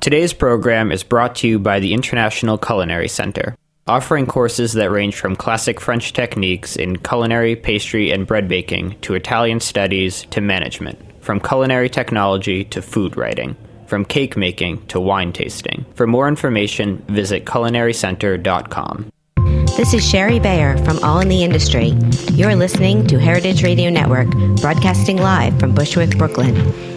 Today's program is brought to you by the International Culinary Center, offering courses that range from classic French techniques in culinary, pastry, and bread baking to Italian studies to management, from culinary technology to food writing, from cake making to wine tasting. For more information, visit culinarycenter.com. This is Shari Bayer from All in the Industry. You're listening to Heritage Radio Network, broadcasting live from Bushwick, Brooklyn.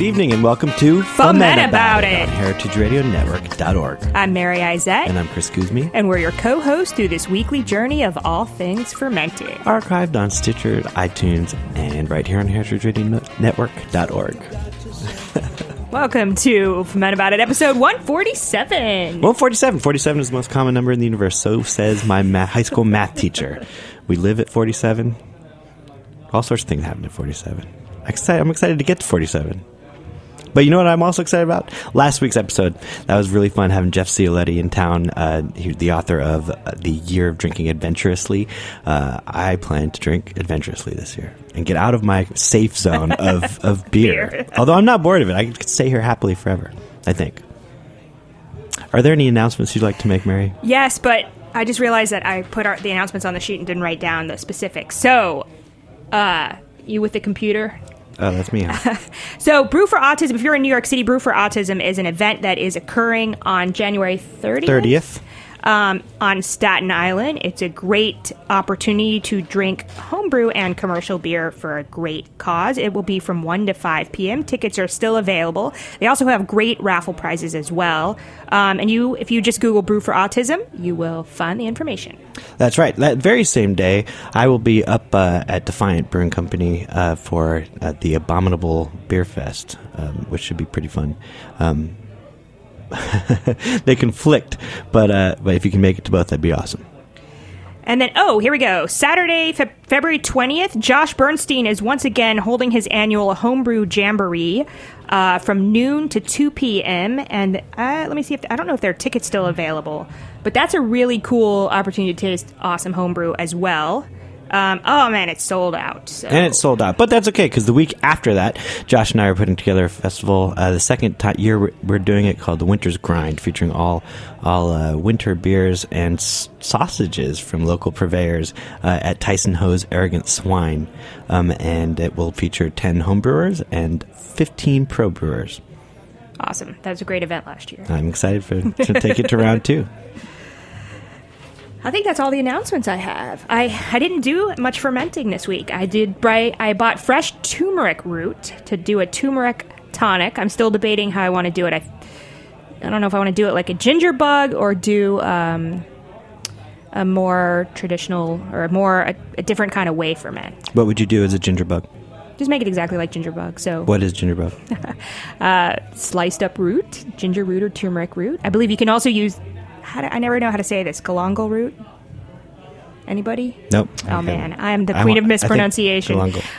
Good evening and welcome to Fuhmentaboudit. on heritageradionetwork.org. I'm Mary Izett, And I'm Chris Cuzme, and we're your co hosts through this weekly journey of all things fermenting. archived on Stitcher, iTunes, and right here on heritageradionetwork.org. Welcome to Fuhmentaboudit, episode 147. 147. 47 is the most common number in the universe, so says my ma- high school math teacher. We live at 47. All sorts of things happen at 47. I'm excited to get to 47. But you know what I'm also excited about? Last week's episode. That was really fun having Jeff Cioletti in town, uh, he, the author of uh, The Year of Drinking Adventurously. Uh, I plan to drink adventurously this year and get out of my safe zone of, of beer. Beer. Although I'm not bored of it. I could stay here happily forever, I think. Are there any announcements you'd like to make, Mary? Yes, but I just realized that I put our, the announcements on the sheet and didn't write down the specifics. So, uh, you with the computer? Oh, that's me. huh? So, Brew for Autism, if you're in New York City, Brew for Autism is an event that is occurring on January 30th. 30th. Um, on Staten Island. It's a great opportunity to drink homebrew and commercial beer for a great cause. It will be from 1 to 5 p.m. Tickets are still available. They also have great raffle prizes as well. Um, and you, if you just Google Brew for Autism, you will find the information. That's right. That very same day, I will be up uh, at Defiant Brewing Company uh, for uh, the Abominable Beer Fest, um, which should be pretty fun. Um, they conflict, but uh, but if you can make it to both, that'd be awesome. And then, oh, here we go. Saturday, Fe- February 20th, Josh Bernstein is once again holding his annual homebrew jamboree uh, from noon to 2 p.m. And uh, let me see if I don't know if there are tickets still available, but that's a really cool opportunity to taste awesome homebrew as well. Um, oh man, it's sold out. So. And it's sold out, but that's okay because the week after that, Josh and I are putting together a festival. Uh, the second ti year we're, we're doing it called the Winter's Grind, featuring all all uh, winter beers and s- sausages from local purveyors uh, at Tyson Ho's Arrogant Swine, um, and it will feature ten homebrewers and fifteen pro brewers. awesome. That was a great event last year. I'm excited for to take it to round two. I think that's all the announcements I have. I, I didn't do much fermenting this week. I did bri- I bought fresh turmeric root to do a turmeric tonic. I'm still debating how I want to do it. I I don't know if I want to do it like a ginger bug or do um, a more traditional or a more a, a different kind of way ferment. What would you do as a ginger bug? Just make it exactly like ginger bug. So What is ginger bug? sliced up root, ginger root or turmeric root. I believe you can also use. How to, I never know how to say this. Galangal root. Anybody? Nope. Oh Okay. man, I am the queen of mispronunciation.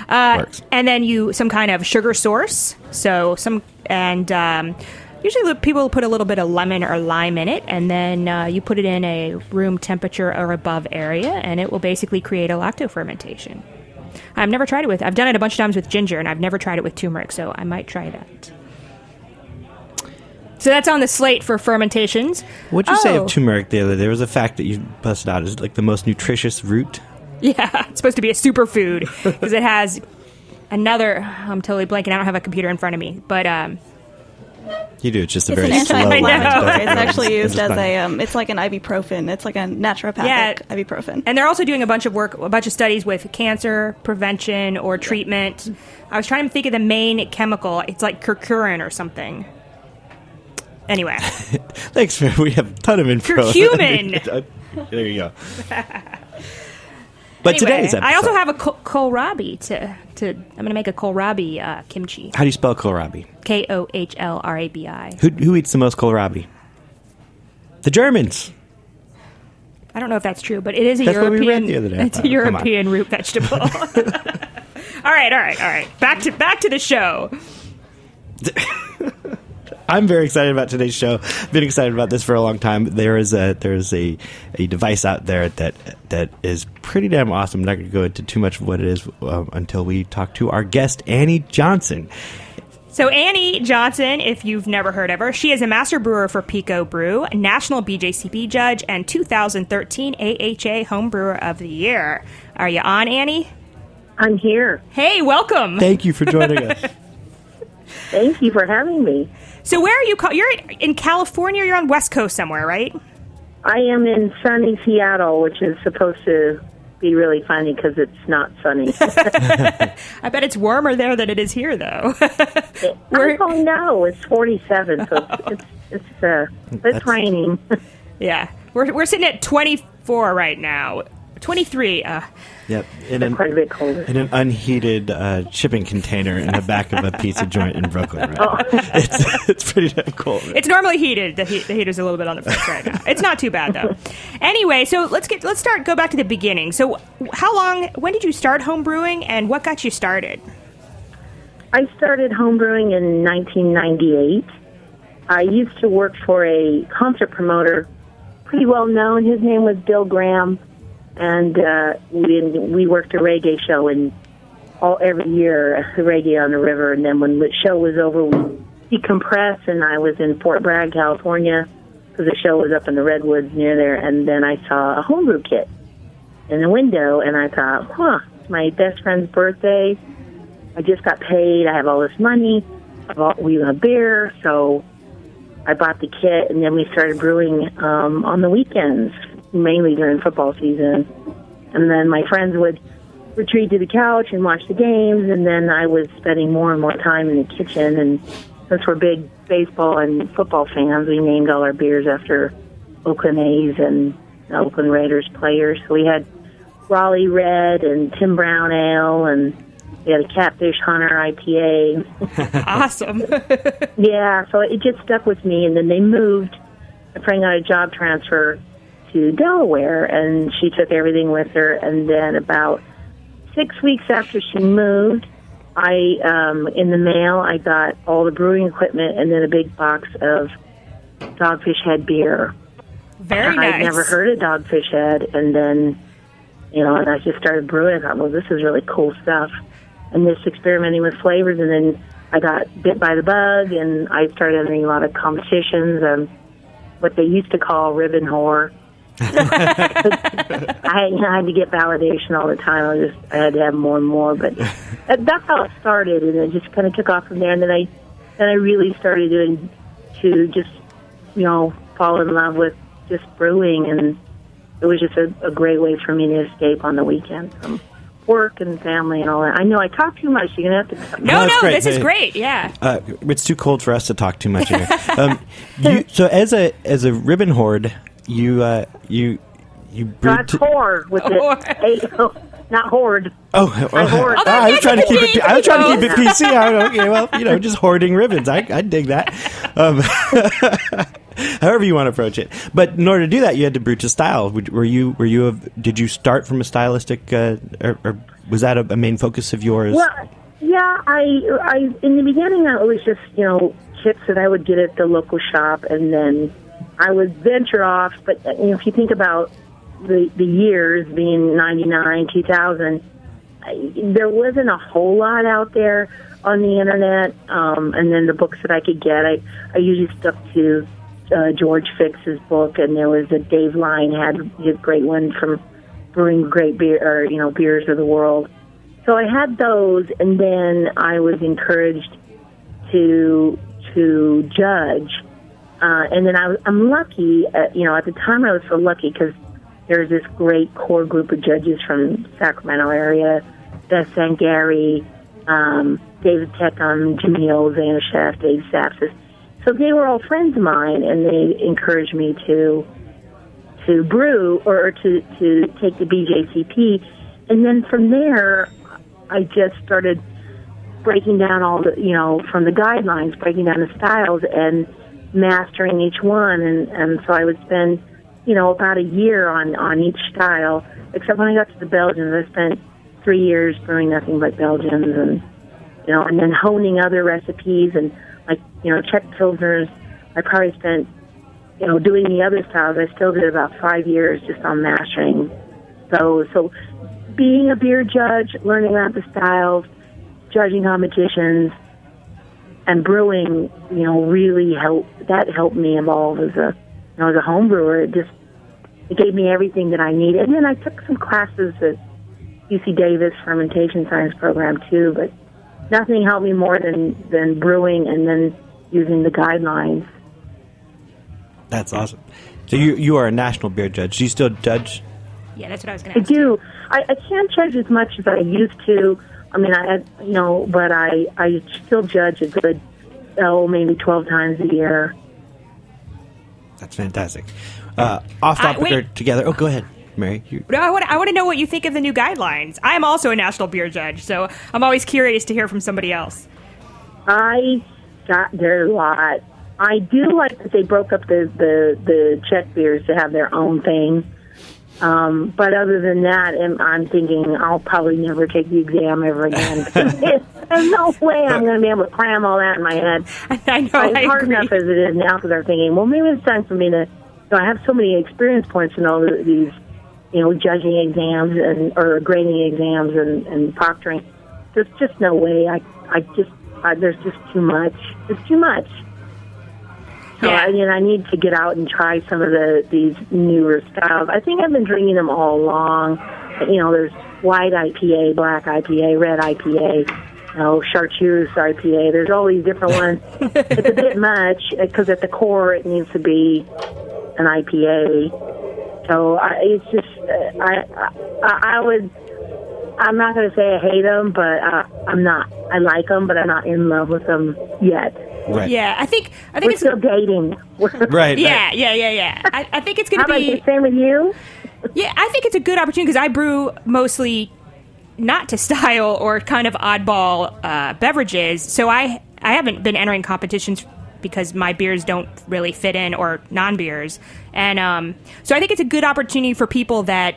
Uh, works. and then you some kind of sugar source. So some and um, usually people put a little bit of lemon or lime in it, and then uh, you put it in a room temperature or above area, and it will basically create a lacto fermentation. I've never tried it with. I've done it a bunch of times with ginger, and I've never tried it with turmeric, so I might try that. So that's on the slate for fermentations. What'd you say Oh. of turmeric the other day? There was a fact that you busted out. Is it like the most nutritious root? Yeah, it's supposed to be a superfood because it has another. I'm totally blanking. I don't have a computer in front of me, but um, You do. It's just a It's very an slow. anti-inflammatory. one. It's actually used It's as fine. a. Um, it's like an ibuprofen. It's like a naturopathic Yeah. ibuprofen. and they're also doing a bunch of work, a bunch of studies with cancer prevention or treatment. I was trying to think of the main chemical. It's like curcumin or something. Anyway, Thanks, man. We have a ton of info. Curcumin. there you go. But anyway, today's episode. I also have a ko- kohlrabi to to. I'm going to make a kohlrabi uh, kimchi. How do you spell kohlrabi? K o h l r a b i. Who, who eats the most kohlrabi? The Germans. I don't know if that's true, but it is a That's what we European. read the other day. It's Oh, a on. European root vegetable. all right, all right, all right. Back to back to the show. I'm very excited about today's show. Been excited about this for a long time. There is a there is a, a device out there that that is pretty damn awesome. I'm not going to go into too much of what it is um, until we talk to our guest Annie Johnson. So Annie Johnson, if you've never heard of her, she is a master brewer for Pico Brew, national BJCP judge, and 2013 AHA Home Brewer of the Year. Are you on, Annie? I'm here. Hey, welcome. Thank you for joining us. Thank you for having me. So where are you? Call- you're in California. You're on West Coast somewhere, right? I am in sunny Seattle, which is supposed to be really funny because it's not sunny. I bet it's warmer there than it is here, though. We're- oh no, it's 47, so it's it's, it's uh it's raining. yeah, we're we're sitting at 24 right now. 23. Uh, Yep, in an, Quite a bit colder. in an unheated uh, shipping container in the back of a pizza joint in Brooklyn. Right now. It's it's pretty damn cold. it's normally heated. The, heat, the heater's a little bit on the fritz right now. It's not too bad though. Anyway, so let's get let's start. Go back to the beginning. So, how long? When did you start home brewing, and what got you started? I started homebrewing in 1998. I used to work for a concert promoter, pretty well known. His name was Bill Graham, and uh, we we worked a reggae show in all every year, reggae on the river. And then when the show was over, we decompressed, and I was in Fort Bragg, California, because the show was up in the redwoods near there. And then I saw a homebrew kit in the window, and I thought, huh, my best friend's birthday. I just got paid. I have all this money. Bought we a beer, so I bought the kit, and then we started brewing um, on the weekends, mainly during football season. And then my friends would retreat to the couch and watch the games, and then I was spending more and more time in the kitchen. And since we're big baseball and football fans, we named all our beers after Oakland A's and Oakland Raiders players. So we had Raleigh Red and Tim Brown Ale, and we had a Catfish Hunter IPA. Awesome. Yeah, so it just stuck with me. And then they moved. My friend got a job transfer to Delaware, and she took everything with her. And then about six weeks after she moved, I um, in the mail I got all the brewing equipment and then a big box of Dogfish Head beer. Very nice. I'd never heard of Dogfish Head, and then you know, and I just started brewing. I thought, well, this is really cool stuff, and just experimenting with flavors. And then I got bit by the bug, and I started entering a lot of competitions. and what they used to call ribbon whore. I, you know, I had to get validation all the time. I just I had to have more and more, but that's how it started, and it just kind of took off from there. And then I then I really started doing to just you know fall in love with just brewing, and it was just a, a great way for me to escape on the weekend from work and family and all that. I know I talk too much. You're gonna have to. cut no, No, no, great. this is great. Yeah. Uh, it's too cold for us to talk too much here. Um, you, so as a as a ribbon horde, you uh, you you brewed. Not to- whore with it. A- not horde. Oh, oh, hoard. oh, I was trying to keep it. I was trying to keep it Both. PC. I, okay, well, you know, just hoarding ribbons. I, I dig that. Um, however you want to approach it, but in order to do that, you had to brew to style. Were you? Were you? A, did you start from a stylistic, uh, or, or was that a, a main focus of yours? Well, yeah, I, I in the beginning it was just you know kits that I would get at the local shop, and then I would venture off. But uh, you know, if you think about the the years being ninety nine, two thousand, there wasn't a whole lot out there on the internet. Um, and then the books that I could get, I I usually stuck to uh, George Fix's book, and there was a Dave Line had a great one from brewing great beer or you know beers of the world. So I had those, and then I was encouraged to to judge. Uh, and then I, I'm lucky, at, you know, at the time I was so lucky because there's this great core group of judges from Sacramento area, Beth Zangari, um, David Teckam, Jimmy O, Chef, Dave Sapsis. So they were all friends of mine, and they encouraged me to to brew or to to take the BJCP, and then from there, I just started breaking down all the you know from the guidelines, breaking down the styles and mastering each one, and and so I would spend you know, about a year on on each style. Except when I got to the Belgians, I spent three years brewing nothing but Belgians, and you know, and then honing other recipes and like you know, Czech pilsners. I probably spent you know doing the other styles. I still did about five years just on mastering those. So being a beer judge, learning about the styles, judging competitions, and brewing, you know, really helped. That helped me evolve as a, you know, as a home brewer. It just it gave me everything that I needed. And then I took some classes at UC Davis fermentation science program too, but nothing helped me more than than brewing and then using the guidelines. That's awesome. So you you are a national beer judge. Do you still judge? Yeah, that's what I was going I to ask. I do. I, I can't judge as much as I used to. I mean, I had, you know, but I I still judge a good oh maybe twelve times a year. That's fantastic. Uh, off topic wait. or together? Oh, go ahead, Mary. You, No, I want, I want to know what you think of the new guidelines. I'm also a national beer judge, so I'm always curious to hear from somebody else. I got there a lot. I do like that they broke up the the the Czech beers to have their own thing. Um, but other than that, I'm, I'm thinking I'll probably never take the exam ever again. There's no way I'm going to be able to cram all that in my head. I know. But I it's hard agree. enough as it is now because I'm thinking, well, maybe it's time for me to. You know, I have so many experience points in all of these, you know, judging exams and or grading exams and, and proctoring. There's just no way. I I just I, there's just too much. It's too much. So Yeah. I mean, I need to get out and try some of the these newer styles. I think I've been drinking them all along. You know, there's white IPA, black IPA, red IPA, you know, chartreuse IPA. There's all these different ones. it's a bit much because at the core it needs to be an IPA. So I, it's just uh, I, I I would. I'm not going to say I hate them, but uh, I'm not. I like them, but I'm not in love with them yet. Right. Yeah, I think I think We're it's still dating. Right. yeah, right. yeah, yeah, yeah. I, I think it's going to be the same with you? yeah. I think it's a good opportunity because I brew mostly not to style or kind of oddball uh, beverages, so I I haven't been entering competitions because my beers don't really fit in or non beers, and um, so I think it's a good opportunity for people that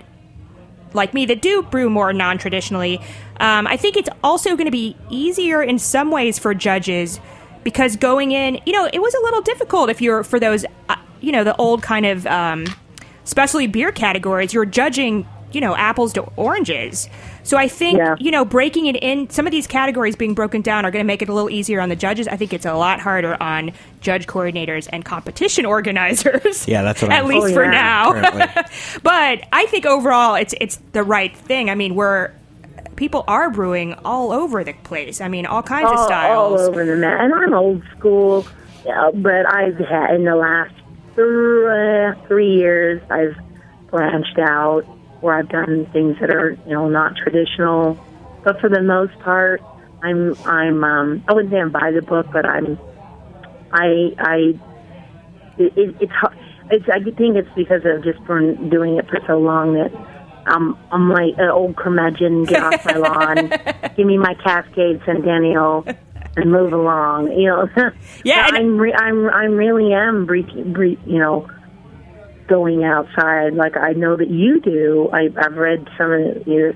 like me that do brew more non traditionally. Um, I think it's also going to be easier in some ways for judges because going in, you know, it was a little difficult if you're for those, uh, you know, the old kind of um, especially beer categories. You're judging, you know, apples to oranges. So I think Yeah. you know breaking it in some of these categories being broken down are going to make it a little easier on the judges. I think it's a lot harder on judge coordinators and competition organizers. Yeah, that's what at I'm- least Oh, for yeah. now. But I think overall it's it's the right thing. I mean, we're people are brewing all over the place. I mean, all kinds of all, styles. all over the map. And I'm old school, uh, but I've had in the last th- three years, I've branched out where I've done things that are you know not traditional. But for the most part, I'm I'm um, I wouldn't say I'm by the book, but I'm I I it, it, it's. It's, I think it's because of just been doing it for so long that I'm I'm like an old curmudgeon. Get off my lawn. Give me my Cascade Centennial and move along. You know. Yeah, and- I'm re- I'm I'm really am bre- you know going outside like I know that you do. I, I've read some of your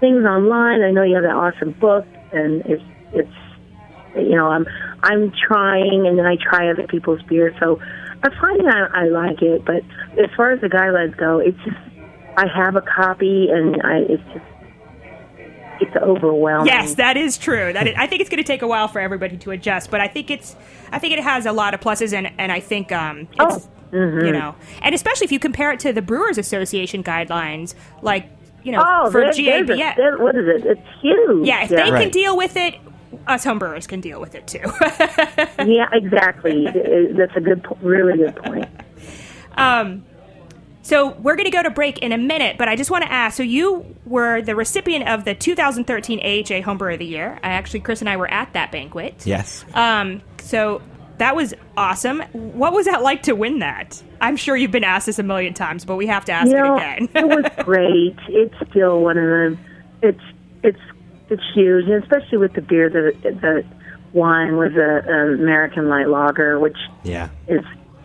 things online. I know you have that awesome book, and it's it's you know I'm I'm trying, and then I try other people's beer. So I find I, I like it, but as far as the guidelines go, it's just I have a copy, and I it's just it's overwhelming. Yes, that is true. That is, I think it's going to take a while for everybody to adjust, but I think it's I think it has a lot of pluses, and and I think um, it's Oh, you know, and especially if you compare it to the Brewers Association guidelines, like you know, Oh, for there- there's a- GABF. there- what is it? It's huge. yeah, if they can deal with it, us homebrewers can deal with it too. yeah, exactly. That's a good, po- really good point. Um, so we're going to go to break in a minute, but I just want to ask. So you were the recipient of the 2013 AHA Homebrewer of the Year. I actually, Chris and I were at that banquet. Yes. Um, so that was awesome. What was that like to win that? I'm sure you've been asked this a million times, but we have to ask you know, it again. it was great. It's still one of the. It's it's it's huge, and especially with the beer that that won was a, a American light lager, which Yeah. is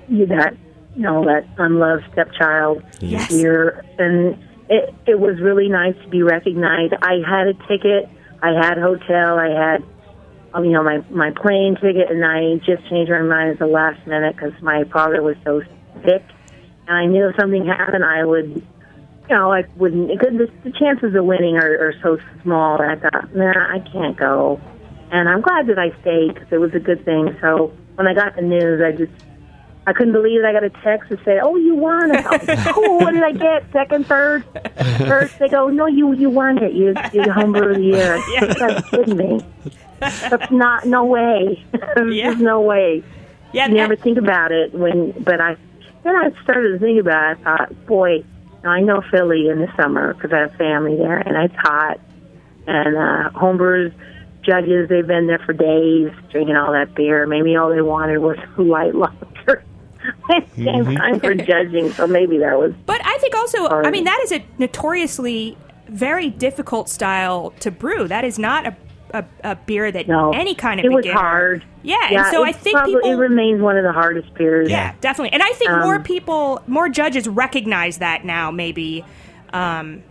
you that you know, that unloved stepchild Yes. year, and it it was really nice to be recognized. I had a ticket, I had hotel, I had, um, you know, my my plane ticket, and I just changed my mind at the last minute because my father was so sick, and I knew if something happened, I would. You know, I wouldn't. It could, the, the chances of winning are, are so small. And I thought, nah, I can't go. And I'm glad that I stayed because it was a good thing. So when I got the news, I just I couldn't believe it. I got a text that said, "Oh, you won!" I thought, "Cool. What did I get? Second, third, first? They go, "No, you you won it. You you're the homebrew of the year." That's kidding me. That's not no way. There's Yeah. no way. Yeah, You never think about it when, but I then I started to think about it. I thought, boy, I know Philly in the summer because I have family there, and it's hot. And uh, homebrewers, judges, they've been there for days drinking all that beer. Maybe all they wanted was light lager. It came time for judging, so maybe that was But I think also, I mean, that is a notoriously very difficult style to brew. That is not a, a, a beer that no. any kind of It was beginner- hard. Yeah, and so I think probably, people. it remains one of the hardest beers. yeah, definitely. And I think more Um, people, more judges recognize that now, maybe. Um,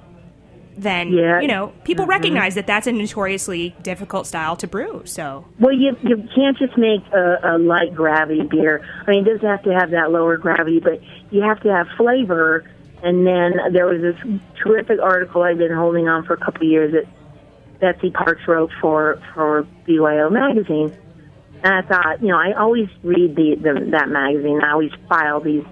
than Yeah. Mm-hmm. you know, people recognize that that's a notoriously difficult style to brew. So Well, you you can't just make a, a light gravity beer. I mean, it doesn't have to have that lower gravity, but you have to have flavor. And then there was this terrific article I've been holding on for a couple of years that Betsy Parks wrote for for BYO magazine. And I thought, you know, I always read the, the that magazine. I always file these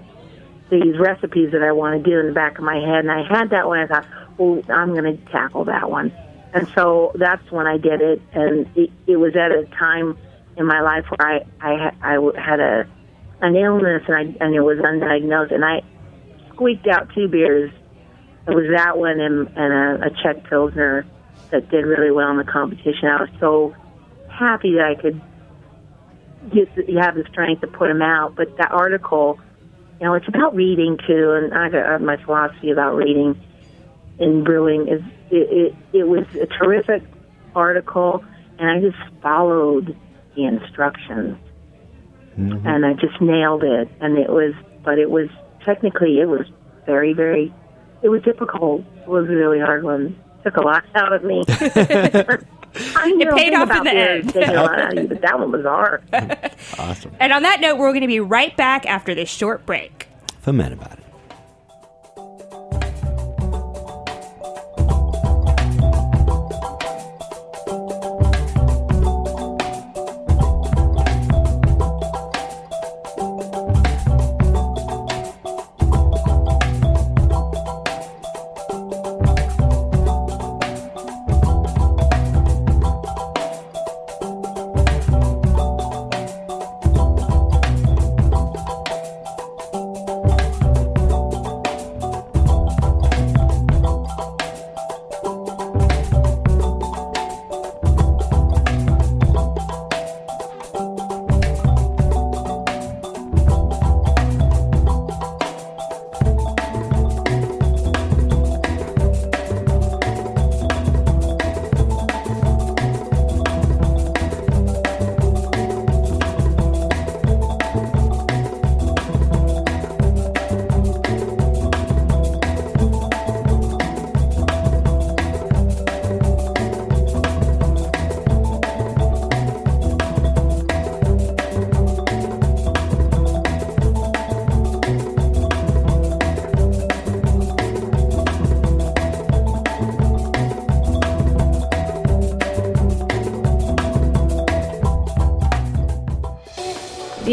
these recipes that I want to do in the back of my head. And I had that one. I thought, I'm going to tackle that one. And so that's when I did it. And it, it was at a time in my life where I I, I had a an illness and I and it was undiagnosed. And I squeaked out two beers. It was that one and, and a, a Czech Pilsner that did really well in the competition. I was so happy that I could get the, have the strength to put them out. But that article, you know, it's about reading too, and I got my philosophy about reading in brewing is it, it, it was a terrific article, and I just followed the instructions, mm-hmm. and I just nailed it. And it was, but it was technically it was very very, it was difficult. It was a really hard one. It Took a lot out of me. I It paid off about in the end. taking a lot out of you, but that one was hard. Awesome. And on that note, we're going to be right back after this short break. Fuhmentaboudit.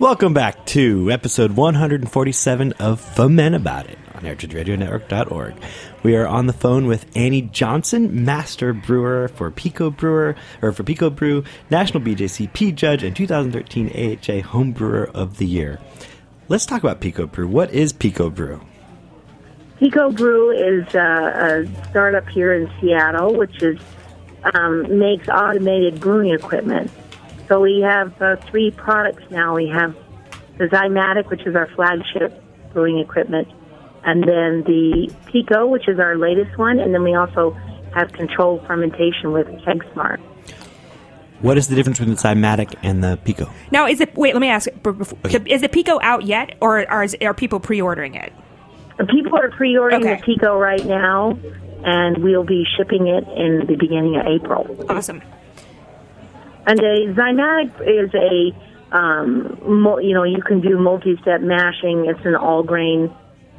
Welcome back to episode 147 of Fuhmentaboudit on heritageradionetwork.org. We are on the phone with Annie Johnson, master brewer for Pico Brewer or for Pico Brew, National BJCP judge, and 2013 AHA Home Brewer of the Year. Let's talk about Pico Brew. What is Pico Brew? Pico Brew is uh, a startup here in Seattle, which is um, makes automated brewing equipment. So we have uh, three products now. We have the Zymatic, which is our flagship brewing equipment, and then the Pico, which is our latest one, and then we also have controlled fermentation with KegSmart. What is the difference between the Zymatic and the Pico? Now, is it? Wait, let me ask. b- before- Is the Pico out yet, or are, are people pre-ordering it? People are pre-ordering Okay. the Pico right now, and we'll be shipping it in the beginning of April. Awesome. And a Zymatic is a, um, mo- you know, you can do multi-step mashing. It's an all-grain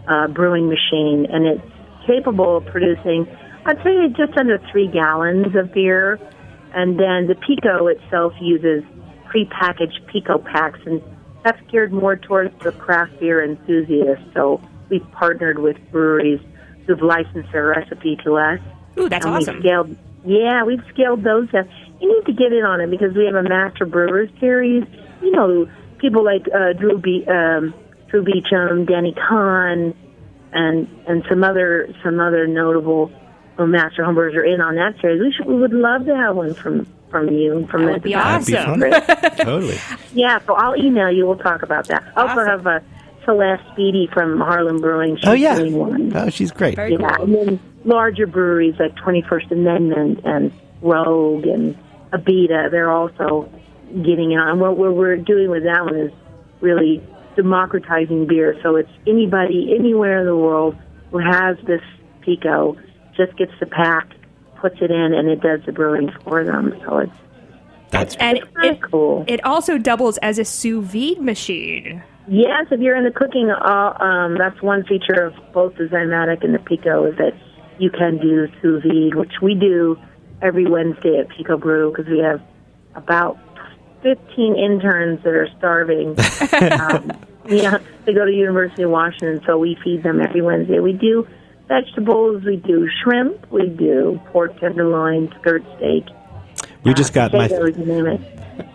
uh, brewing machine, and it's capable of producing, I'd say, just under three gallons of beer. And then the Pico itself uses prepackaged Pico packs, and that's geared more towards the craft beer enthusiast. So we've partnered with breweries who've licensed their recipe to us. Ooh, that's and awesome. We've scaled, yeah, we've scaled those up. You need to get in on it because we have a Master Brewers series. You know, people like uh, Drew, Be- um, Drew Beechum, Denny Conn, and and some other some other notable uh, Master Homebrewers are in on that series. We should, we would love to have one from from you from That would be That'd be awesome. fun. totally. Yeah, so I'll email you. We'll talk about that. I also Awesome. have uh, Celeste Beatty from Harlem Brewing. She's Oh yeah. doing one. Oh, she's great. Very Yeah, cool. and then larger breweries like 21st Amendment and Rogue and Abita, they're also getting in on. What what we're doing with that one is really democratizing beer. So it's anybody anywhere in the world who has this Pico just gets the pack, puts it in, and it does the brewing for them. So it's That's And pretty it, cool. it also doubles as a sous vide machine. Yes, if you're into cooking, uh, um, that's one feature of both the Zymatic and the Pico is that you can do sous vide, which we do every Wednesday at Pico Brew because we have about 15 interns that are starving. um, yeah, they go to University of Washington, so we feed them every Wednesday. We do vegetables, we do shrimp, we do pork tenderloin, skirt steak. we just got my potatoes, you name it.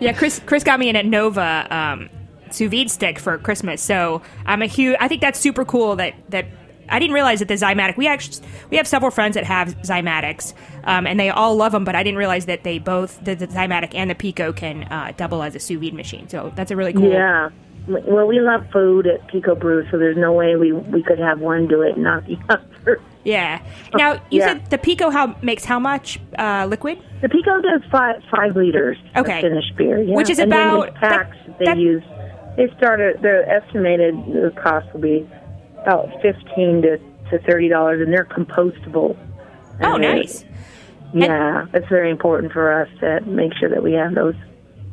Yeah, Chris Chris got me Anova um, sous vide stick for Christmas. So I'm a huge. I think that's super cool that that. I didn't realize that the Zymatic. We actually we have several friends that have Zymatics, um, and they all love them. But I didn't realize that they both the, the Zymatic and the Pico can uh, double as a sous vide machine. So that's a really cool. Yeah. Well, we love food at Pico Brew, so there's no way we we could have one do it and not the other. Yeah. Now you Yeah. said the Pico how makes how much uh, liquid? The Pico does five five liters Okay. of finished beer, yeah. Which is and then about- the packs that- they that- use. They started. their estimated cost will be about fifteen to to thirty dollars, and they're compostable. Oh, And nice. Yeah, it's very important for us to make sure that we have those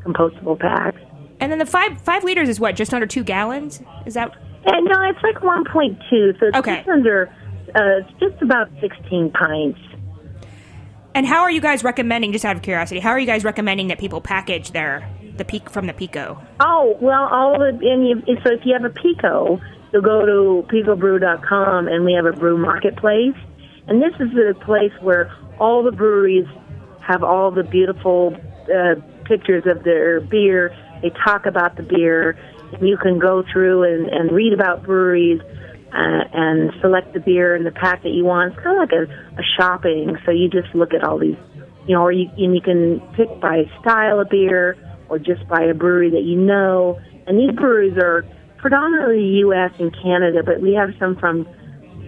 compostable packs. And then the five five liters is what? Just under two gallons? Is that? And no, it's like 1.2, so it's Okay. just under, uh, it's just about 16 pints. And how are you guys recommending? Just out of curiosity, how are you guys recommending that people package their the peak from the Pico? Oh, well, all of and you, so if you have a Pico, you'll go to picobrew.com, and we have a brew marketplace. And this is the place where all the breweries have all the beautiful uh, pictures of their beer. They talk about the beer, and you can go through and, and read about breweries uh, and select the beer and the pack that you want. It's kind of like a, a shopping. So you just look at all these, you know, or you and you can pick by style of beer or just by a brewery that you know. And these breweries are predominantly U.S. and Canada, but we have some from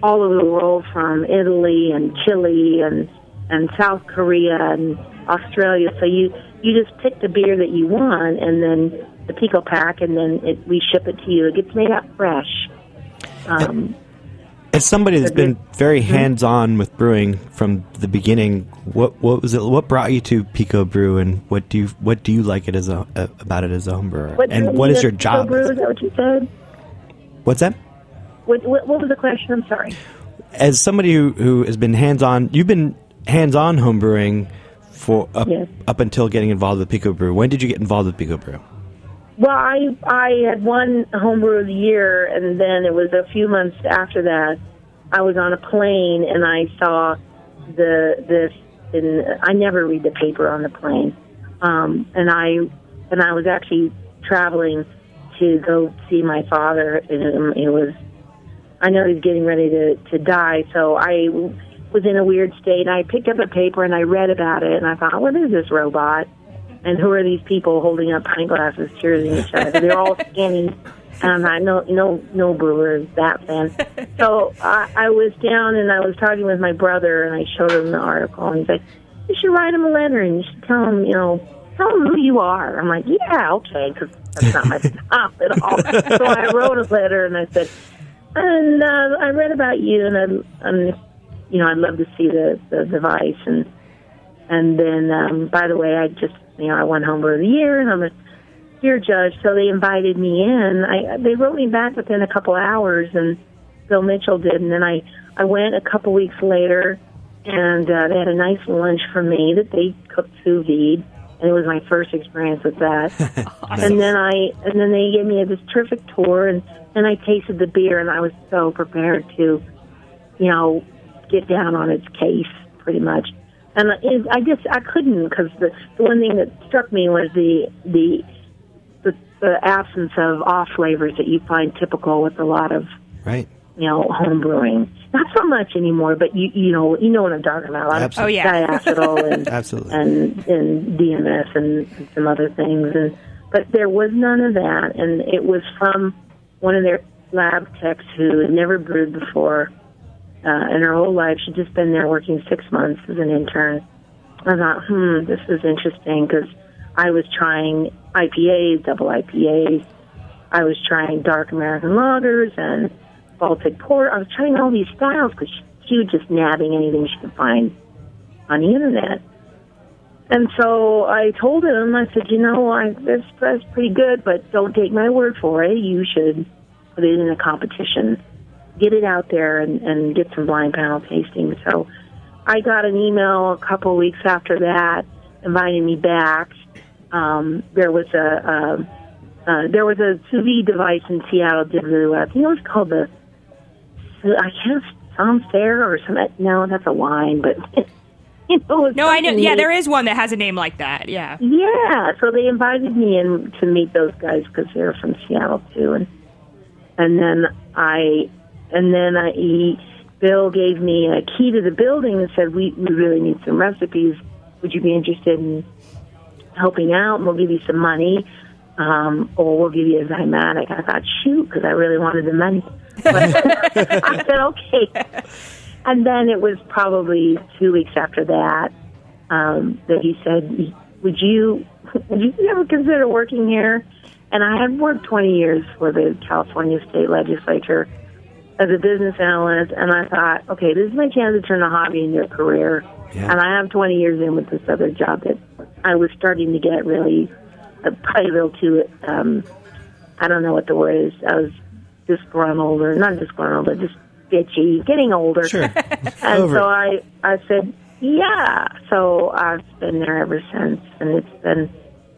all over the world, from Italy and Chile and and South Korea and Australia. So you you just pick the beer that you want, and then the Pico pack, and then it, we ship it to you. It gets made out fresh. Um, As somebody that's been very hands-on with brewing from the beginning, what what was it? What brought you to Pico Brew, and what do you what do you like it as a uh, about it as a home brewer? what and what is your job? Brew, is that what you said? What's that? What, what, what was the question? I'm sorry. As somebody who, who has been hands-on, you've been hands-on home brewing for up, Yes. up until getting involved with Pico Brew. When did you get involved with Pico Brew? Well, I I had won homebrew of the year, and then it was a few months after that. I was on a plane and I saw the this. And I never read the paper on the plane, um, and I and I was actually traveling to go see my father. And it was I know he's getting ready to to die. So I was in a weird state. I picked up a paper and I read about it, and I thought, what is this robot? And who are these people holding up pint glasses, cheering each other? They're all skinny. And I'm not no no no brewer is that fan. So I, I was down and I was talking with my brother and I showed him the article and he's like, you should write him a letter and you should tell him you know tell him who you are. I'm like, yeah, okay, because that's not my stop at all. so I wrote a letter and I said, and uh, I read about you and I, I'm you know I'd love to see the the device and and then um, by the way I just you know I won Homebrew of the Year and I'm a dear judge, so they invited me in. I they wrote me back within a couple hours, and Bill Mitchell did, and then I I went a couple weeks later, and uh, they had a nice lunch for me that they cooked sous vide, and it was my first experience with that. And then I and then they gave me this terrific tour, and then I tasted the beer, and I was so prepared to, you know, get down on its case pretty much. And it, I just I couldn't because the, the one thing that struck me was the the the, the absence of off flavors that you find typical with a lot of Right. you know home brewing. Not so much anymore, but you you know you know what I'm talking about. A lot of Absolutely. Oh, yeah. diacetyl and Absolutely. and and DMS and, and some other things, and but there was none of that, and it was from one of their lab techs who had never brewed before uh, in her whole life. She'd just been there working six months as an intern. I thought, hmm, this is interesting because I was trying IPAs, double IPAs. I was trying dark American lagers and Baltic port. I was trying all these styles because she, she was just nabbing anything she could find on the internet. And so I told him, I said, you know, I, this that's pretty good, but don't take my word for it. You should put it in a competition, get it out there, and, and get some blind panel tasting. So I got an email a couple of weeks after that inviting me back. Um, there was a, a uh, there was a sous vide device in Seattle did really well. I think it was called the I can't sound fair or something. No, that's a wine, but you know, No, I know. Yeah, there is one that has a name like that. Yeah. Yeah, so they invited me in to meet those guys because they're from Seattle too, and and then I and then I he, Bill gave me a key to the building and said we we really need some recipes. Would you be interested in helping out? And we'll give you some money, um, or we'll give you a Zymatic. I thought shoot because I really wanted the money. I said okay. And then it was probably two weeks after that um, that he said, "Would you would you ever consider working here?" And I had worked 20 years for the California State Legislature as a business analyst, and I thought, okay, this is my chance to turn a hobby into a career. Yeah. And I have 20 years in with this other job that I was starting to get really uh, probably a little too. Um, I don't know what the word is. I was disgruntled, or not disgruntled, but just bitchy, getting older. Sure. And Over so. I, I said, yeah. So I've been there ever since, and it's been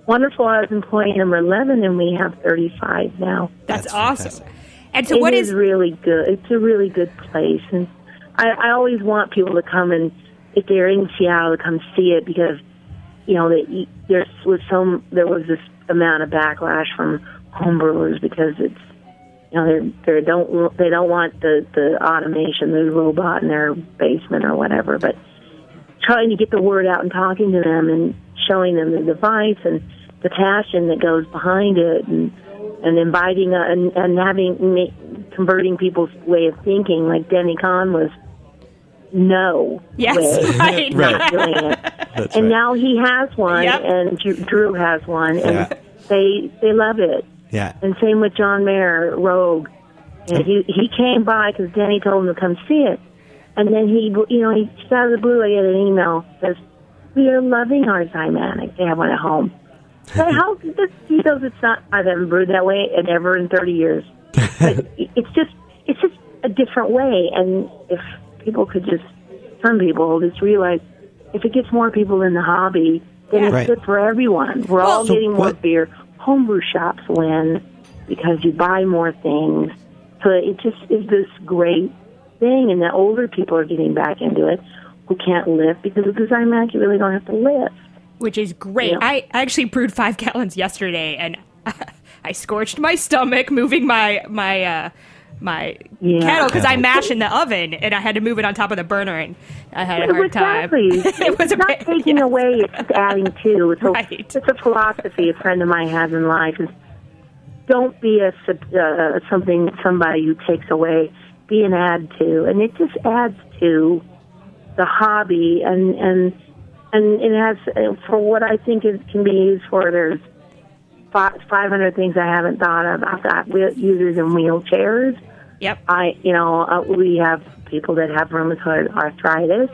wonderful. I was employee number 11, and we have 35 now. That's, That's awesome. fantastic. And so, It what is is? really good. It's a really good place, and I, I always want people to come and if they're in Seattle to come see it because you know that there's was some there was this amount of backlash from homebrewers because it's you know they they don't they don't want the the automation the robot in their basement or whatever, but trying to get the word out and talking to them and showing them the device and the passion that goes behind it and and inviting uh, and, and having ma- converting people's way of thinking like Denny Conn was no Yes, way right, Right. not doing it That's and right. now he has one Yep. and Drew, Drew has one and Yeah. they they love it yeah. and same with John Maier Rogue and he he came by because Denny told him to come see it and then he you know he out of the blue I get an email says we are loving our Zymatic they have one at home but how this he goes it's not I haven't brewed that way and ever in thirty years. But it's just it's just a different way. And if people could just some people just realize if it gets more people in the hobby then it's Right. good for everyone. We're all so getting more beer. Homebrew shops win because you buy more things. So it just is this great thing and the older people are getting back into it who can't lift because of the Zymac you really don't have to lift which is great. Yeah. I actually brewed five gallons yesterday, and I scorched my stomach moving my my uh, my Yeah. kettle because I mash in the oven and I had to move it on top of the burner and I had a hard exactly. time. it was it's a not bit, taking yes. away; it's adding to. So Right. it's a philosophy a friend of mine has in life: is don't be a uh, something somebody who takes away. Be an add to, and it just adds to the hobby, and and and it has uh, for what I think it can be used for. There's fi- 500 things I haven't thought of. I've got wheel- users in wheelchairs. Yep. I, you know, uh, we have people that have rheumatoid arthritis,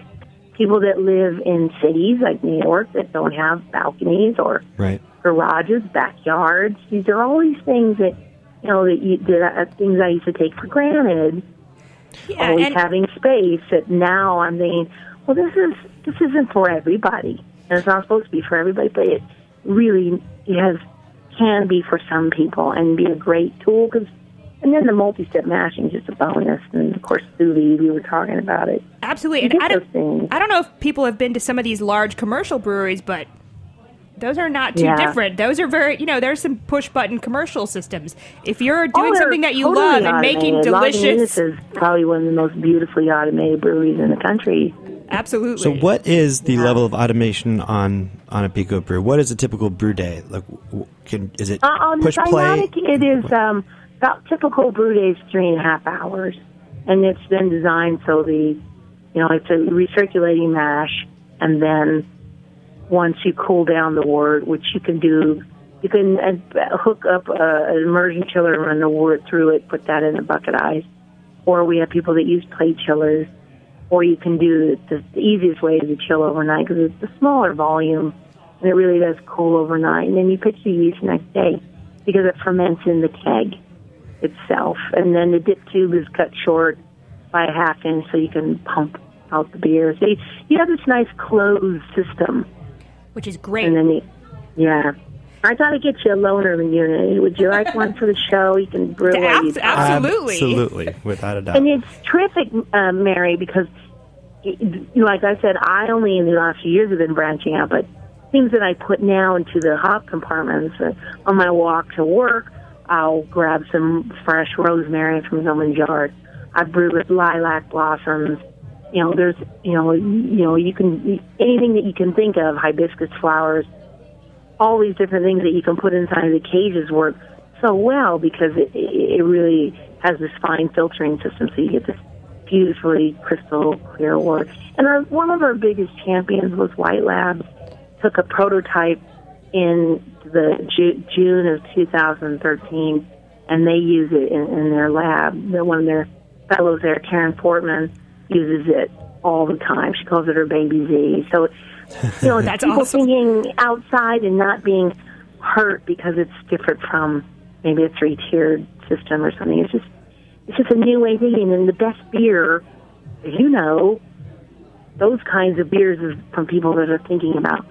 people that live in cities like New York that don't have balconies or Right. garages, backyards. These are all these things that, you know, that, you, that uh, things I used to take for granted. Yeah, always and- having space. That now I'm thinking, well, this is this isn't for everybody, and it's not supposed to be for everybody, but it really has can be for some people and be a great tool because. And then the multi-step mashing is just a bonus, and of course, sous vide. We were talking about it. Absolutely. And I don't, things. I don't know if people have been to some of these large commercial breweries, but those are not too Yeah. different. Those are very, you know, there's some push button commercial systems. If you're doing Oh, something that you totally love and making automated. delicious, Lagunitas is probably one of the most beautifully automated breweries in the country. Absolutely. So, what is the level of automation on on a Pico brew? What is a typical brew day? Like, can is it Uh, on push the play? Zymatic, it is um, about typical brew days three and a half hours, and it's been designed so the, you know, it's a recirculating mash, and then once you cool down the wort, which you can do, you can uh, hook up a, an immersion chiller, and run the wort through it, put that in a bucket ice, or we have people that use plate chillers, or you can do the, the easiest way is to chill overnight because it's a smaller volume and it really does cool overnight. And then you pitch the yeast the next day because it ferments in the keg itself. And then the dip tube is cut short by a half inch so you can pump out the beer. So you, you have this nice closed system. which is great. And then you, yeah. I got to get you a loaner unit. Would you like one for the show? You can brew where you Abs- absolutely. Absolutely, without a doubt. and it's terrific, uh, Mary, because, y- y- like I said, I only in the last few years have been branching out, but things that I put now into the hop compartments uh, on my walk to work, I'll grab some fresh rosemary from someone's yard. I brew with lilac blossoms. You know, there's, you know, you know, you can anything that you can think of, hibiscus flowers, all these different things that you can put inside the cages work so well because it, it really has this fine filtering system, so you get this beautifully crystal clear wort. And our, one of our biggest champions was White Labs. Took a prototype in the Ju- June of 2013, and they use it in, in their lab. They're one of their fellows there, Karen Fortman, uses it all the time. She calls it her baby Z. So, you know, That's people awesome. thinking outside and not being hurt because it's different from maybe a three tiered system or something. It's just it's just a new way of thinking. And the best beer, as you know, those kinds of beers is from people that are thinking about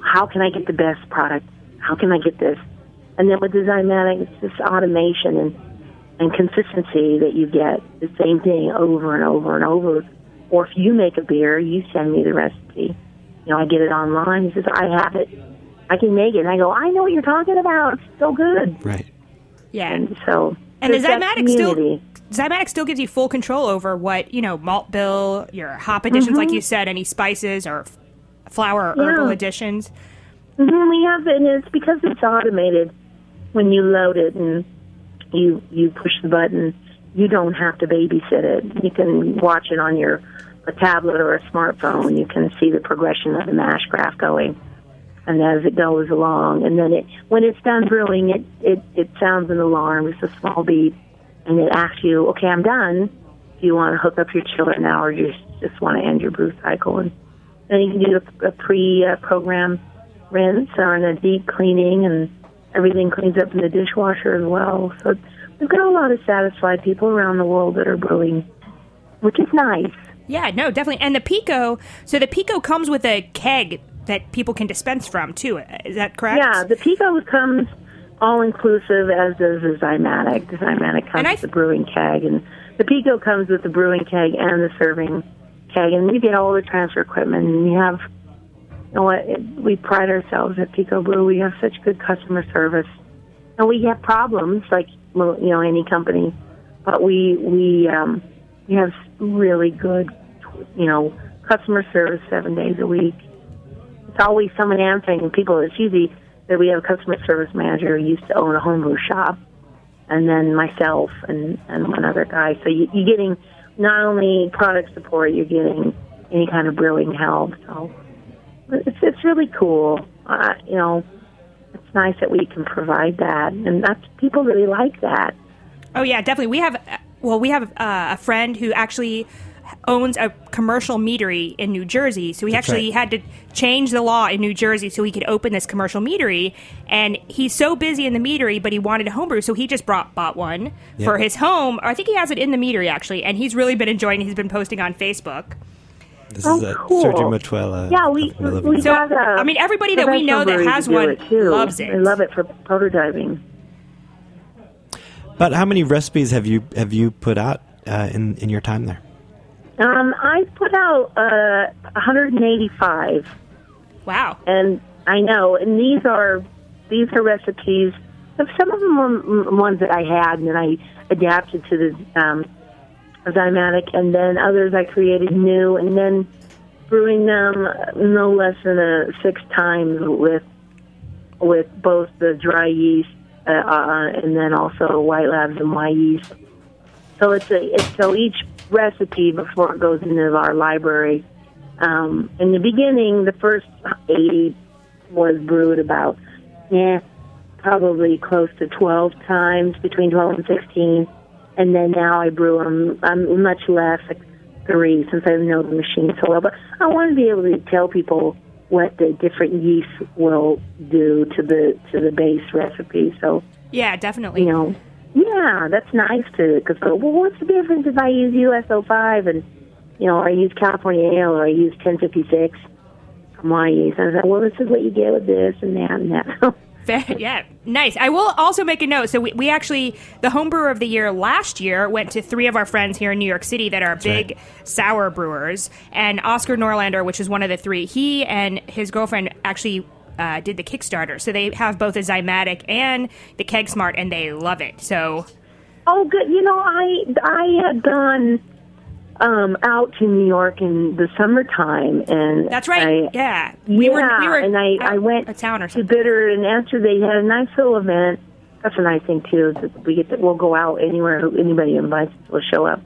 how can I get the best product? How can I get this? And then with this Zymatic, it's just automation and and consistency that you get the same thing over and over and over. Or if you make a beer, you send me the recipe. You know, I get it online. He says, I have it. I can make it. And I go, I know what you're talking about. It's so good. right. yeah. And so, And the there's that Zymatic still community. Zymatic still gives you full control over what you know malt bill, your hop additions, like you said, any spices or f- flour or herbal Mm-hmm. Yeah. additions. hmm we have it, and it's because it's automated. When you load it and you you push the button, you don't have to babysit it. You can watch it on your a tablet or a smartphone. You can see the progression of the mash graph going, and as it goes along, and then it when it's done brewing, it it it sounds an alarm. It's a small beep, and it asks you, "Okay, I'm done. Do you want to hook up your chiller now, or do you just want to end your brew cycle?" And then you can do a, a pre-program uh, rinse and a deep cleaning, and everything cleans up in the dishwasher as well. So we've got a lot of satisfied people around the world that are brewing, which is nice. Yeah, no, definitely. And the Pico, so the Pico comes with a keg that people can dispense from too. Is that correct? Yeah, the Pico comes all inclusive, as does the Zymatic. The Zymatic comes I- with the brewing keg, and the Pico comes with the brewing keg and the serving keg, and we get all the transfer equipment. And we have, you know what? We pride ourselves at Pico Brew. We have such good customer service, and we have problems like you know any company, but we we um, we have really good, you know, customer service seven days a week. It's always someone answering, people. It's usually that we have a customer service manager who used to own a homebrew shop, and then myself and and one other guy. So you, you're getting not only product support, you're getting any kind of brewing help. So it's it's really cool. Uh, you know, it's nice that we can provide that, and that's people really like that. Oh yeah, definitely. We have well, we have uh, a friend who actually owns a commercial meadery in New Jersey. So he That's actually right. had to change the law in New Jersey so he could open this commercial meadery. And he's so busy in the meadery, but he wanted a homebrew, so he just brought bought one for his home. I think he has it in the meadery actually, and he's really been enjoying. it. He's been posting on Facebook. This Oh, is uh, cool. Sergio Moutela. Yeah, we of Miller we So, got a I mean, everybody that we know that has one it, too. loves it. I love it for prototyping. But how many recipes have you have you put out uh, in in your time there? Um, I put out uh, 185, Wow. and I know, and these are these are recipes. Some of them were mm, ones that I had, and then I adapted to the um, Zymatic, and then others I created new, and then brewing them no less than a six times with with both the dry yeast uh, uh, and then also white labs and Wyeast. So it's a it's, so each recipe before it goes into our library. Um, in the beginning, the first eighty was brewed about yeah probably close to twelve times between twelve and sixteen, and then now I brew them um, much less, like three, since I know the machine so well. But I want to be able to tell people what the different yeasts will do to the to the base recipe. So Yeah, definitely. you know, yeah, that's nice to because well, what's the difference if I use US-05 and you know, or I use California Ale or I use ten fifty six from my yeast? And I said, well, this is what you get with this and that and that. Fair- yeah, nice. I will also make a note. So we, we actually the home brewer of the year last year went to three of our friends here in New York City that are big right. sour brewers, and Oscar Norlander, which is one of the three. He and his girlfriend actually. Uh, did the Kickstarter, so they have both a Zymatic and the Keg Smart, and they love it. So oh, good. You know, I I had gone um out to New York in the summertime, and that's right. I, yeah, we yeah, were we were and I, out I went a town or to something. Bitter, and after they had a nice little event. That's a nice thing too. Is that we get to, we'll go out anywhere who anybody invites us will show up.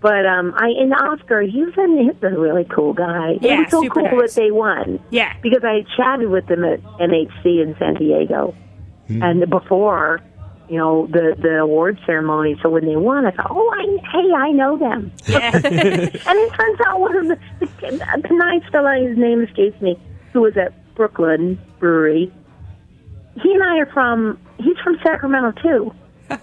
But um, I and Oscar, he's a, he's a really cool guy. it Yeah, was so super cool nice. that they won. Yeah. because I chatted with them at NHC in San Diego, Hmm. and before, you know, the the award ceremony. So when they won, I thought, oh, I, hey, I know them. Yeah. And it turns out one of the, the, the nice fella, his name escapes me, who was at Brooklyn Brewery. He and I are from. He's from Sacramento too.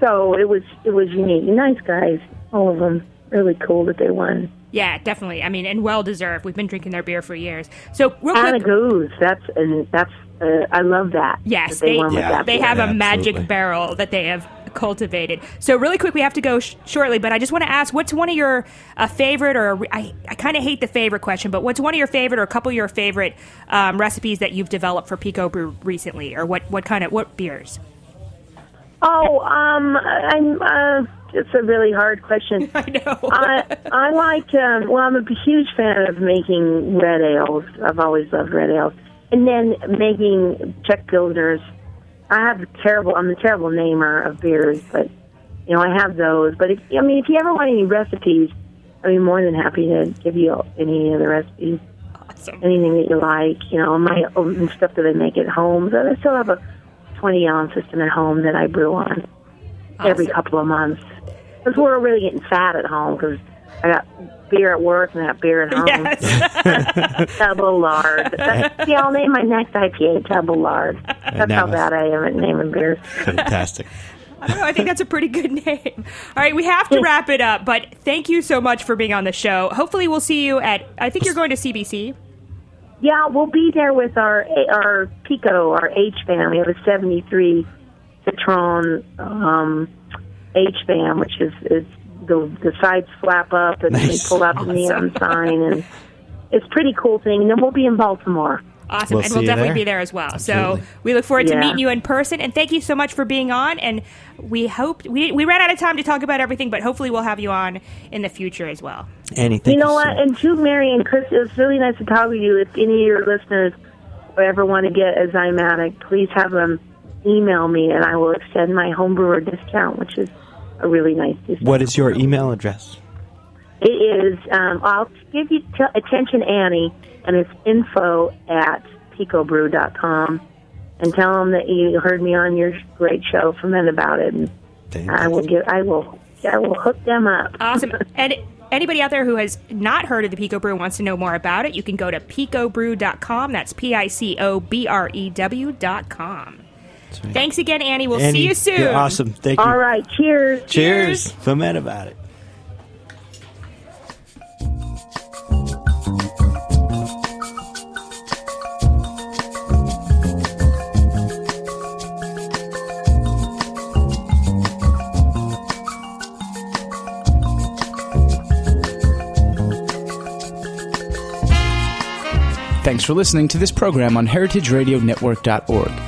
so it was it was unique. Nice guys, all of them. Really cool that they won. yeah, definitely. I mean, and well deserved. We've been drinking their beer for years. So real Anna quick, Goose. That's and that's. Uh, I love that. Yes, that they, they Yeah. that. they beer. have a magic absolutely. barrel that they have cultivated. So really quick, we have to go sh- shortly, but I just want to ask, what's one of your uh, favorite, or re- I, I kind of hate the favorite question, but what's one of your favorite, or a couple of your favorite um, recipes that you've developed for Pico Brew recently, or what what kind of what beers? Oh, um, I'm. Uh, it's a really hard question. I know. I I like. Um, well, I'm a huge fan of making red ales. I've always loved red ales, and then making Czech builders. I have a terrible. I'm a terrible namer of beers, but you know I have those. But if, I mean, if you ever want any recipes, I'd be more than happy to give you any of the recipes. awesome. Anything that you like, you know, my own stuff that I make at home. So I still have a 20 gallon system at home that I brew on every couple of months. Because we're really getting fat at home because I got beer at work and got beer at home. Yes. Double lard. That's, see, I'll name my next IPA Double Lard. That's how bad I am at naming beers. Fantastic. I don't know. I think that's a pretty good name. All right, we have to wrap it up, but thank you so much for being on the show. Hopefully, we'll see you at. I think you're going to CBC. Yeah, we'll be there with our our Pico, our H Van. We have a '73 Citroën um, H Van, which is is the the sides flap up and Nice. they pull out the neon sign, and it's a pretty cool thing. And then we'll be in Baltimore. Awesome. We'll and we'll definitely there. be there as well. Absolutely. So we look forward to Yeah. meeting you in person. And thank you so much for being on. And we hope we, we ran out of time to talk about everything, but hopefully we'll have you on in the future as well. Anything. you know what? much. And to Mary and Chris, it was really nice to talk with you. If any of your listeners ever want to get a Zymatic, please have them email me, and I will extend my homebrewer discount, which is a really nice discount. What is your email address? It is. Um, I'll give you t- attention, Annie, and it's info at picobrew.com. And tell them that you heard me on your great show, Fuhmentaboudit, and I will give. I will. I will hook them up. Awesome. and anybody out there who has not heard of the Pico Brew and wants to know more about it, you can go to picobrew.com. That's P I C O B R E W.com. Thanks again, Annie. We'll Annie, see you soon. You're awesome. Thank you. All right. Cheers. Cheers. Fuhmentaboudit. Thanks for listening to this program on heritageradionetwork.org.